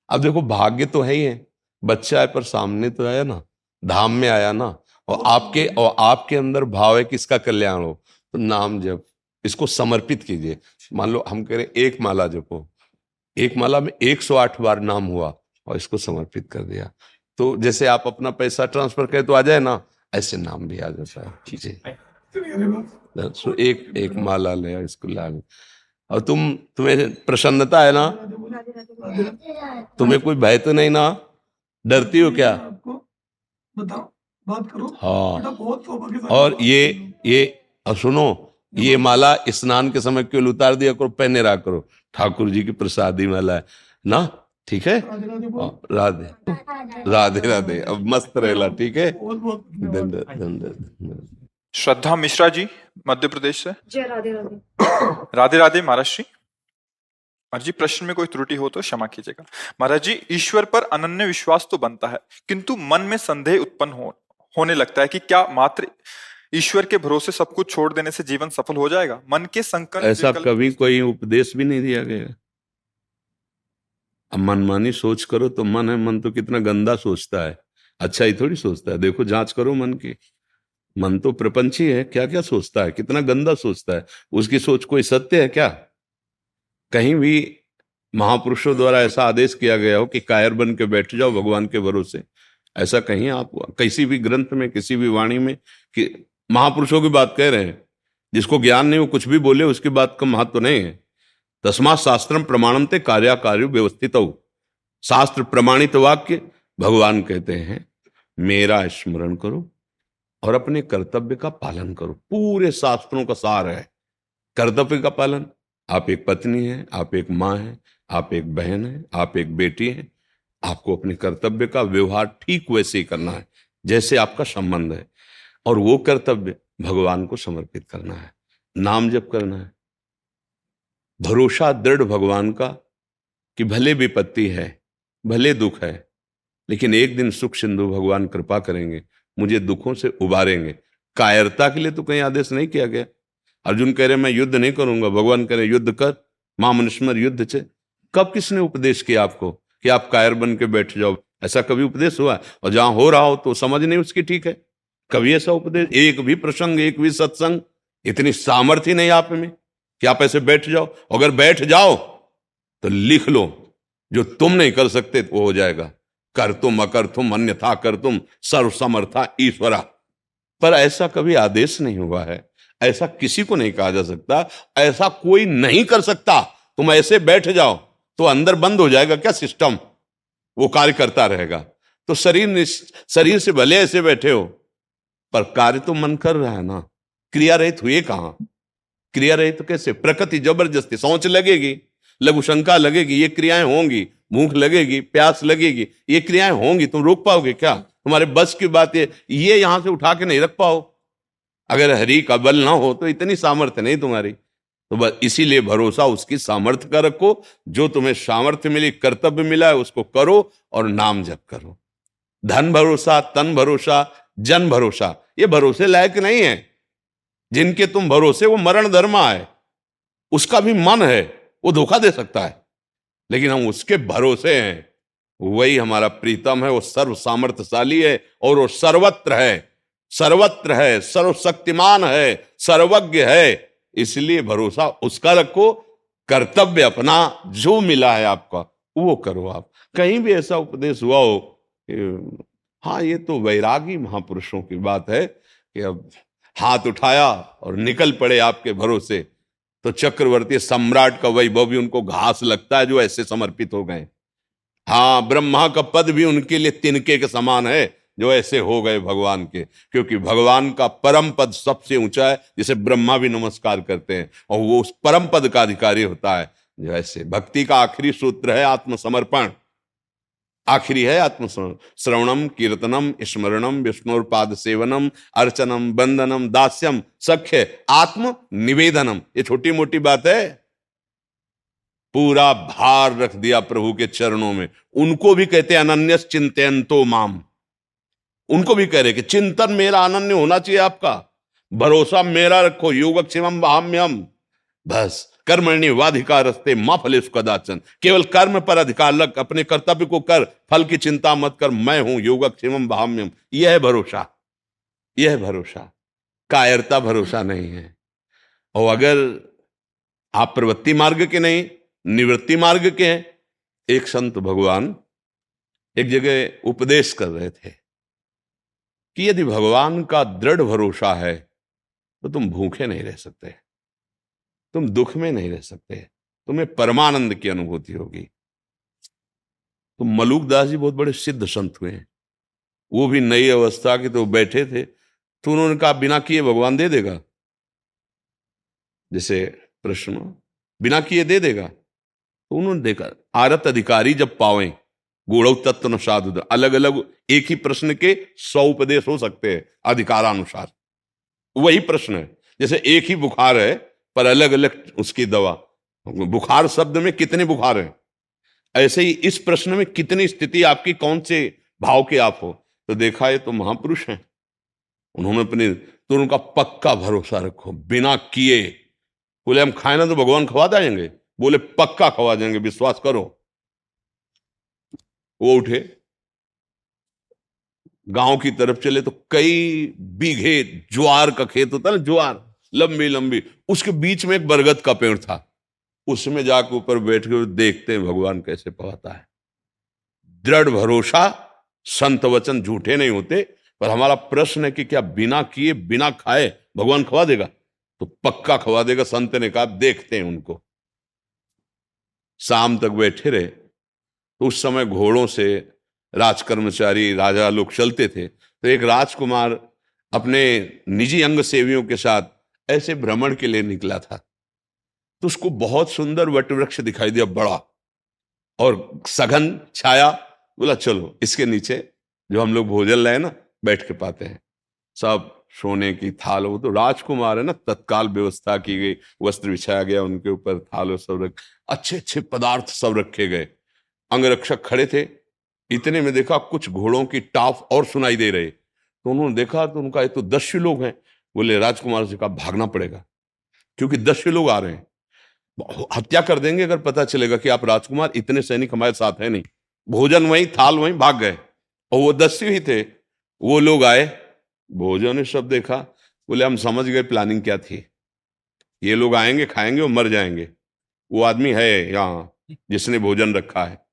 अब देखो भाग्य तो है ही है। बच्चा है पर सामने तो आया ना। धाम में आया ना। और आपके और आपके अंदर भाव है कि इसका कल्याण हो। तो नाम जब इसको समर्पित कीजिए। मान लो हम कह रहे एक माला जपो। एक माला में 108 बार नाम हुआ और इसको समर्पित कर दिया। तो जैसे आप अपना पैसा ट्रांसफ़र करें तो आ जाए ना ऐसे नाम भी आ जाता है। ठीक है एक एक माला ले इसको ला और तुम तुम्हें प्रसन्नता है ना? तुम्हें कोई भय तो नहीं ना? डरती हो क्या? बताओ बात करो। हाँ। और ये ये और सुनो ये माला स्नान के समय केवल उतार दिया करो पहने रहा करो। ठाकुर जी की प्रसादी माला है ना? ठीक है? राधे राधे राधे। अब मस्त रहेला ठीक है? श्रद्धा मिश्रा जी मध्य प्रदेश से। जय राधे राधे। राधे राधे महाराज जी। महाराज जी प्रश्न में कोई त्रुटि हो तो क्षमा कीजिएगा। महाराज जी ईश्वर पर अनन्य विश्वास तो बनता है किंतु मन में संदेह उत्पन्न हो होने लगता है कि क्या मात्र ईश्वर के भरोसे सब कुछ छोड़ देने से जीवन सफल हो जाएगा? मन के संकल्प ऐसा कभी कोई उपदेश भी नहीं दिया गया। अब मनमानी सोच करो तो मन है मन तो कितना गंदा सोचता है। अच्छा ही थोड़ी सोचता है। देखो जाँच करो मन की। मन तो प्रपंची है क्या क्या सोचता है? कितना गंदा सोचता है? उसकी सोच कोई सत्य है क्या? कहीं भी महापुरुषों द्वारा ऐसा आदेश किया गया हो कि कायर बन के बैठ जाओ भगवान के भरोसे। ऐसा कहीं आप, किसी भी ग्रंथ में, किसी भी वाणी में कि महापुरुषों की बात कह रहे हैं। जिसको ज्ञान नहीं, वो कुछ भी बोले, उसकी बात का महत्व नहीं है। तस्मा शास्त्रम प्रमाणम ते कार्य व्यवस्थित। हो शास्त्र प्रमाणित वाक्य भगवान कहते हैं, मेरा स्मरण करो। और अपने कर्तव्य का पालन करो। पूरे शास्त्रों का सार है। कर्तव्य का पालन। आप एक पत्नी हैं, आप एक माँ हैं, आप एक बहन हैं, आप एक बेटी हैं। आपको अपने कर्तव्य का व्यवहार ठीक वैसे ही करना है, जैसे आपका संबंध है। और वो कर्तव्य भगवान को समर्पित करना है। नाम जप करना है। भरोसा दृढ़ भगवान का कि भले विपत्ति है, भले दुख है, लेकिन एक दिन सुख सिंधु भगवान कृपा करेंगे। मुझे दुखों से उबारेंगे। कायरता के लिए तो कहीं आदेश नहीं किया गया। अर्जुन कह रहे, मैं युद्ध नहीं करूँगा। भगवान कह रहे, युद्ध कर। माँ मनुष्मर युद्ध से कब किसने उपदेश किया आपको कि आप कायर बन के बैठ जाओ? ऐसा कभी उपदेश हुआ? और जहाँ हो रहा हो तो समझ नहीं उसकी ठीक है। कभी ऐसा उपदेश? एक भी प्रसंग, एक भी सत्संग, इतनी सामर्थ्य नहीं आप में कि आप ऐसे बैठ जाओ। अगर बैठ जाओ तो लिख लो। जो तुम नहीं कर सकते, वो हो जाएगा। कर तुम, अकर तुम, अन्यथा कर तुम सर्व समर्था ईश्वरा। पर ऐसा कभी आदेश नहीं हुआ है। ऐसा किसी को नहीं कहा जा सकता। ऐसा कोई नहीं कर सकता। तुम ऐसे बैठ जाओ तो अंदर बंद हो जाएगा क्या सिस्टम? वो कार्य करता रहेगा। तो शरीर शरीर से भले ऐसे बैठे हो, पर कार्य तो मन कर रहा है ना। क्रिया रहित हुए कहाँ? क्रिया रहित तो कैसे? प्रकृति ज़बरदस्ती, सोच लगेगी। लघु शंका लगेगी, ये क्रियाएँ होंगी भूख लगेगी, प्यास लगेगी, ये क्रियाएँ होंगी, तुम रोक पाओगे क्या? तुम्हारे बस की बात ये ये यहाँ से उठा के नहीं रख पाओ। अगर हरि का बल ना हो तो इतनी सामर्थ्य नहीं तुम्हारी। तो बस इसीलिए भरोसा उसकी सामर्थ्य का रखो, जो तुम्हें सामर्थ्य मिली, कर्तव्य मिला है, उसको करो और नाम जप करो। धन भरोसा, तन भरोसा, जन भरोसा, ये भरोसे लायक नहीं है। जिनके तुम भरोसे, वो मरण धर्मा है। उसका भी मन है। वो धोखा दे सकता है। लेकिन हम उसके भरोसे हैं। वही हमारा प्रीतम है, वो सर्व सामर्थ्यशाली है और वो सर्वत्र है। सर्वत्र है, सर्वशक्तिमान है, सर्वज्ञ है। इसलिए भरोसा उसका रखो, कर्तव्य अपना, जो मिला है आपका, वो करो आप। कहीं भी ऐसा उपदेश हुआ हो हाँ ये तो वैरागी महापुरुषों की बात है कि अब हाथ उठाया और निकल पड़े आपके भरोसे। तो चक्रवर्ती सम्राट का वैभव भी उनको घास लगता है जो ऐसे समर्पित हो गए। हाँ ब्रह्मा का पद भी उनके लिए तिनके के समान है, जो ऐसे हो गए भगवान के, क्योंकि भगवान का परम पद सबसे ऊँचा है, जिसे ब्रह्मा भी नमस्कार करते हैं, और वो उस परम पद का अधिकारी होता है। जो ऐसे, भक्ति का आखिरी सूत्र है आत्मसमर्पण। आखिरी है आत्मस्मरण। श्रवणम, कीर्तनम, स्मरणम विष्णुपाद सेवनम, अर्चनम, बंदनम, दास्यम, सख्य आत्म निवेदनम ये छोटी मोटी बात है। पूरा भार रख दिया प्रभु के चरणों में। उनको भी कहते अनन्य चिंतन माम। उनको भी कह रहे कि, चिंतन मेरा अनन्य होना चाहिए आपका। भरोसा मेरा रखो, योगक्षेम भाम्यम बस कर्मण्य वाधिकार रस्ते माँ फले कदाचन। केवल कर्म पर अधिकार लग, अपने कर्तव्य को कर, फल की चिंता मत कर, मैं हूँ योगक्षेम भाम्यम यह भरोसा यह भरोसा, कायरता भरोसा नहीं है। और अगर आप प्रवृत्ति मार्ग के नहीं, निवृत्ति मार्ग के हैं, एक संत भगवान एक जगह उपदेश कर रहे थे कि यदि भगवान का दृढ़ भरोसा है तो तुम भूखे नहीं रह सकते। तुम दुख में नहीं रह सकते। तुम्हें परमानंद की अनुभूति होगी। तो मलूक दास जी बहुत बड़े सिद्ध संत हुए हैं। वो भी नई अवस्था के तो बैठे थे। तो उन्होंने कहा, बिना किए भगवान दे देगा? जैसे प्रश्न, बिना किए दे देगा? तो उन्होंने देखा, आरत अधिकारी जब पावे गुण तत्व साधु अलग अलग एक ही प्रश्न के सौ उपदेश हो सकते हैं अधिकारानुसार। वही प्रश्न है, जैसे एक ही बुखार है पर अलग अलग उसकी दवा। बुखार शब्द में कितने बुखार हैं? ऐसे ही इस प्रश्न में कितनी स्थिति आपकी, कौन से भाव के आप हो? तो देखा ये तो महापुरुष हैं। उन्होंने अपने तो उनका पक्का भरोसा रखो। बिना किए। बोले, हम खाए ना तो भगवान खवा देंगे बोले, पक्का खवा देंगे विश्वास करो। वो उठे। गाँव की तरफ़ चले तो कई बीघे ज्वार का खेत होता ना, ज्वार। लंबी लंबी। उसके बीच में एक बरगद का पेड़ था। उसमें जाकर ऊपर बैठ के देखते हैं भगवान कैसे पवाता है। दृढ़ भरोसा, संत वचन झूठे नहीं होते, पर हमारा प्रश्न है कि क्या बिना किए, बिना खाए भगवान खवा देगा? तो पक्का खवा देगा, संत ने कहा, देखते हैं उनको। शाम तक बैठे रहे। तो उस समय घोड़ों से राजकर्मचारी, राजा लोग चलते थे। तो एक राजकुमार अपने निजी अंग सेवियों के साथ ऐसे भ्रमण के लिए निकला था। तो उसको बहुत सुंदर वटवृक्ष दिखाई दिया, बड़ा। और सघन छाया, बोला, चलो, इसके नीचे जो हम लोग भोजन लाए ना, बैठ के पाते हैं। सब सोने की थाल, वो तो राजकुमार है ना, तत्काल व्यवस्था की गई, वस्त्र बिछाया गया उनके ऊपर, थाल सब रख अच्छे अच्छे पदार्थ सब रखे गए। अंगरक्षक खड़े थे, इतने में देखा कुछ घोड़ों की टाफ और सुनाई दे रहे। तो उन्होंने देखा तो उनका, ये तो दस्य लोग हैं बोले, राजकुमार से कहा, भागना पड़ेगा, क्योंकि दस्य लोग आ रहे हैं। हत्या कर देंगे अगर पता चलेगा कि आप राजकुमार, इतने सैनिक हमारे साथ हैं नहीं। भोजन वहीं, थाल वहीं भाग गए, और वो दस्य ही थे। वो लोग आए, भोजन ने सब देखा, बोले, हम समझ गए प्लानिंग क्या थी। ये लोग आएँगे, खाएँगे और मर जाएँगे। वो आदमी है यहाँ, जिसने भोजन रखा है।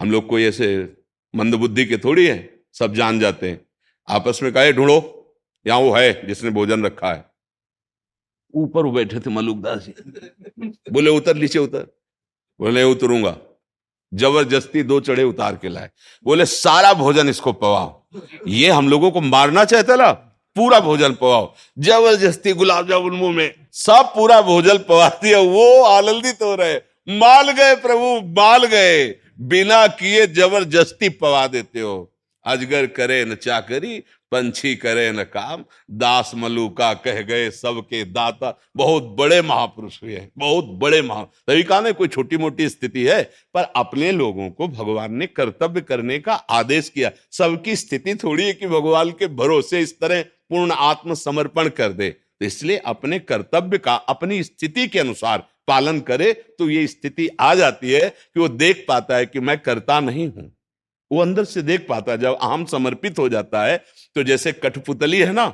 हम लोग कोई ऐसे मंदबुद्धि के थोड़ी है, सब जान जाते हैं। आपस में कहे, ढूंढो। यहाँ वो है जिसने भोजन रखा है। ऊपर बैठे थे मलुकदास जी। बोले, उतर, नीचे उतर। बोले उतरूँगा। ज़बरदस्ती दो चढ़े उतार के लाए। बोले, सारा भोजन इसको पवाओ। ये हम लोगों को मारना चाहता ना पूरा भोजन पवाओ। ज़बरदस्ती गुलाब जामुन मुँह में। सब पूरा भोजन पवा दिया। वो आनंदित हो रहे। माल गए प्रभु, माल गए। बिना किए ज़बरदस्ती पवा देते हो। अजगर करे न चाकरी, पंछी करे न काम। दास मलुका कह गए सबके दाता। बहुत बड़े महापुरुष हुए हैं, बहुत बड़े महा। तभी कहा ना कोई छोटी मोटी स्थिति है, पर अपने लोगों को भगवान ने कर्तव्य करने का आदेश किया। सबकी स्थिति थोड़ी है कि भगवान के भरोसे इस तरह पूर्ण आत्मसमर्पण कर दे। तो इसलिए अपने कर्तव्य का, अपनी स्थिति के अनुसार पालन करे तो ये स्थिति आ जाती है कि वो देख पाता है कि मैं करता नहीं हूँ। वो अंदर से देख पाता है, जब आम समर्पित हो जाता है तो जैसे कठपुतली है ना,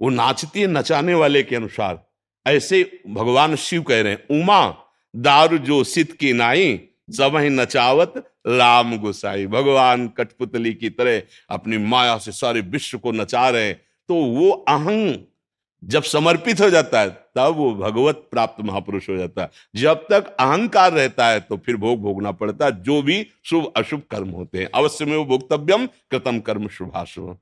वो नाचती है नचाने वाले के अनुसार। ऐसे भगवान शिव कह रहे हैं, उमा, दारू जो सित की नाई सब ही नचावत राम गुसाई। भगवान कठपुतली की तरह अपनी माया से सारे विश्व को नचा रहे हैं। तो वो अहंग जब समर्पित हो जाता है, तब वो भगवत प्राप्त महापुरुष हो जाता है। जब तक अहंकार रहता है तो फिर भोग भोगना पड़ता है। जो भी शुभ अशुभ कर्म होते हैं, अवश्य में वो भोक्तव्यम, कृतम कर्म शुभाशुभ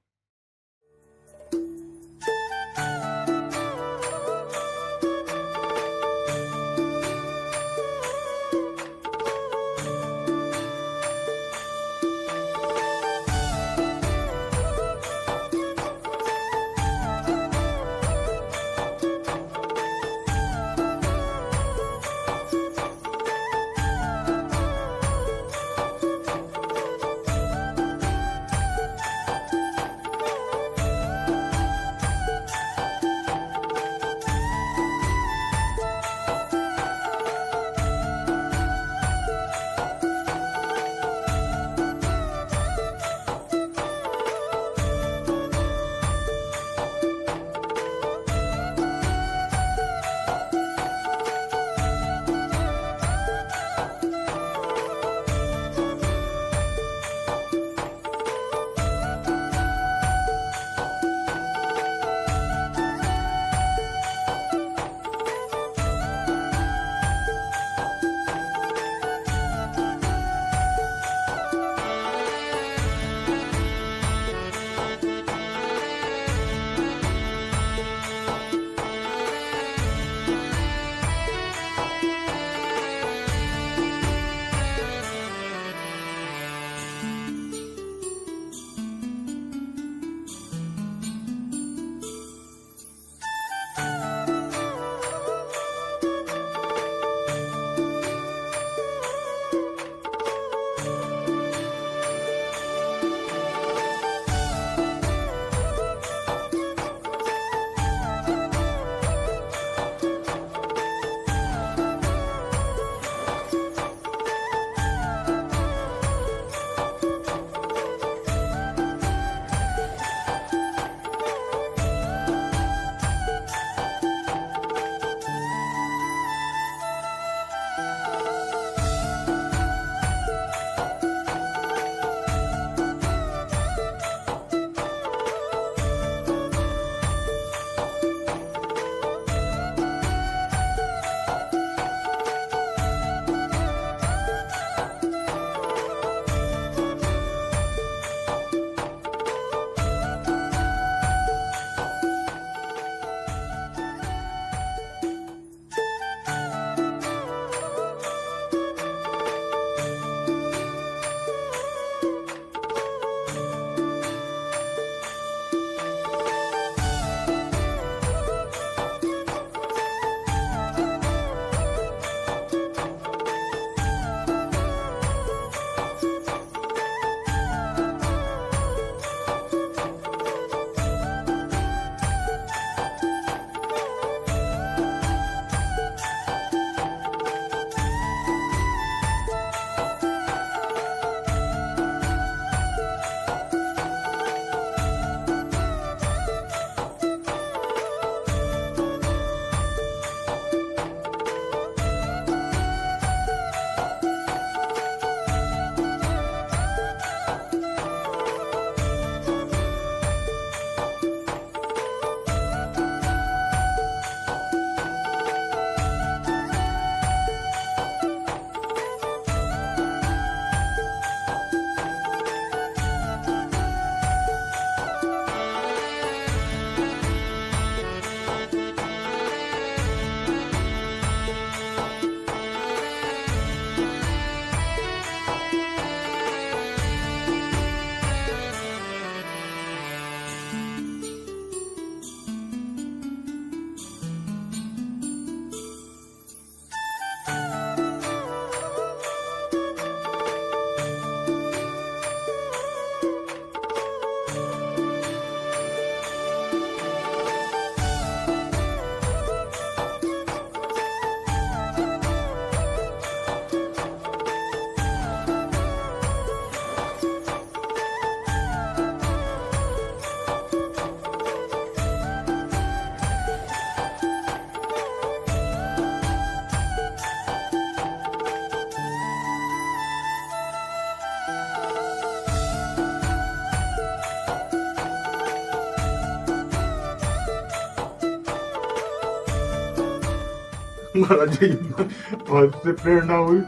महाराज जी बहुत से प्रेरणा हुई।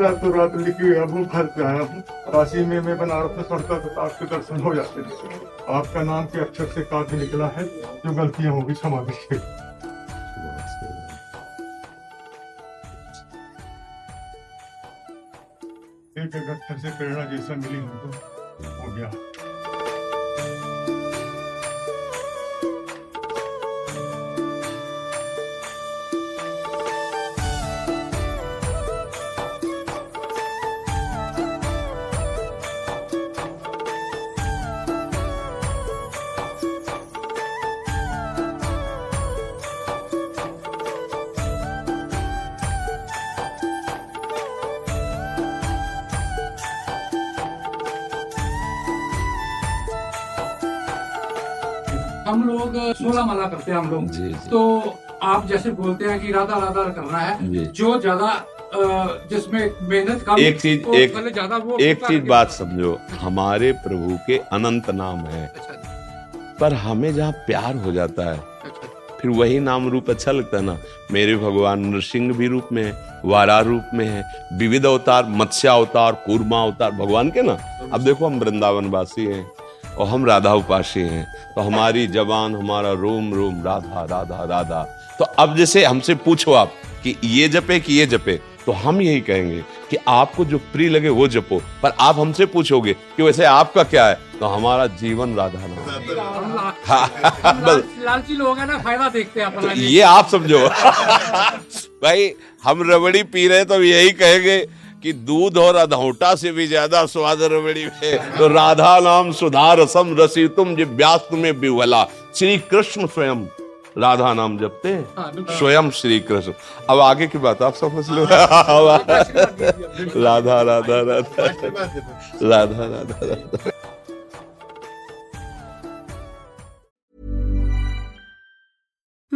रातों रात लिखी अब घर पे आया हूँ। काशी में मैं बनारस में पढ़ता तो आपके दर्शन हो जाते थे आपका नाम के अक्षर से काफ़ी निकला है, जो गलतियाँ होगी क्षमा दीजिए एक अक्षर से प्रेरणा जैसा मिली हमको। हो गया। हम लोग। तो आप जैसे बोलते हैं कि राधा राधा करना है जो। ज़्यादा जिसमें मेहनत कम एक चीज़ एक ज़्यादा वो एक चीज़ बात समझो हमारे प्रभु के अनंत नाम है। पर हमें जहाँ प्यार हो जाता है फिर वही नाम रूप अच्छा लगता है ना। मेरे भगवान नरसिंह भी रूप में है वारा रूप में है विविध अवतार मत्स्य अवतार कूर्मा अवतार भगवान के ना। अब देखो हम वृंदावन वासी हैं। और हम राधा उपासी हैं। तो हमारी जबान हमारा रोम रोम राधा राधा राधा। तो अब जैसे हमसे पूछो आप कि ये जपे कि ये जपे तो हम यही कहेंगे कि आपको जो प्रिय लगे वो जपो। पर आप हमसे पूछोगे कि वैसे आपका क्या है? तो हमारा जीवन राधा नाम लाल- लालची लोग हैं ना फ़ायदा देखते हैं तो ये आप समझो। भाई हम रबड़ी पी रहे तो यही कहेंगे कि दूध और अधौटा से भी ज़्यादा स्वाद रबड़ी में तो राधा नाम सुधा रसम रसी तुम जिव्यास में बिवला श्री कृष्ण स्वयं राधा नाम जपते हैं स्वयं श्री कृष्ण अब आगे की बात आप समझ लो राधा राधा राधा राधा राधा राधा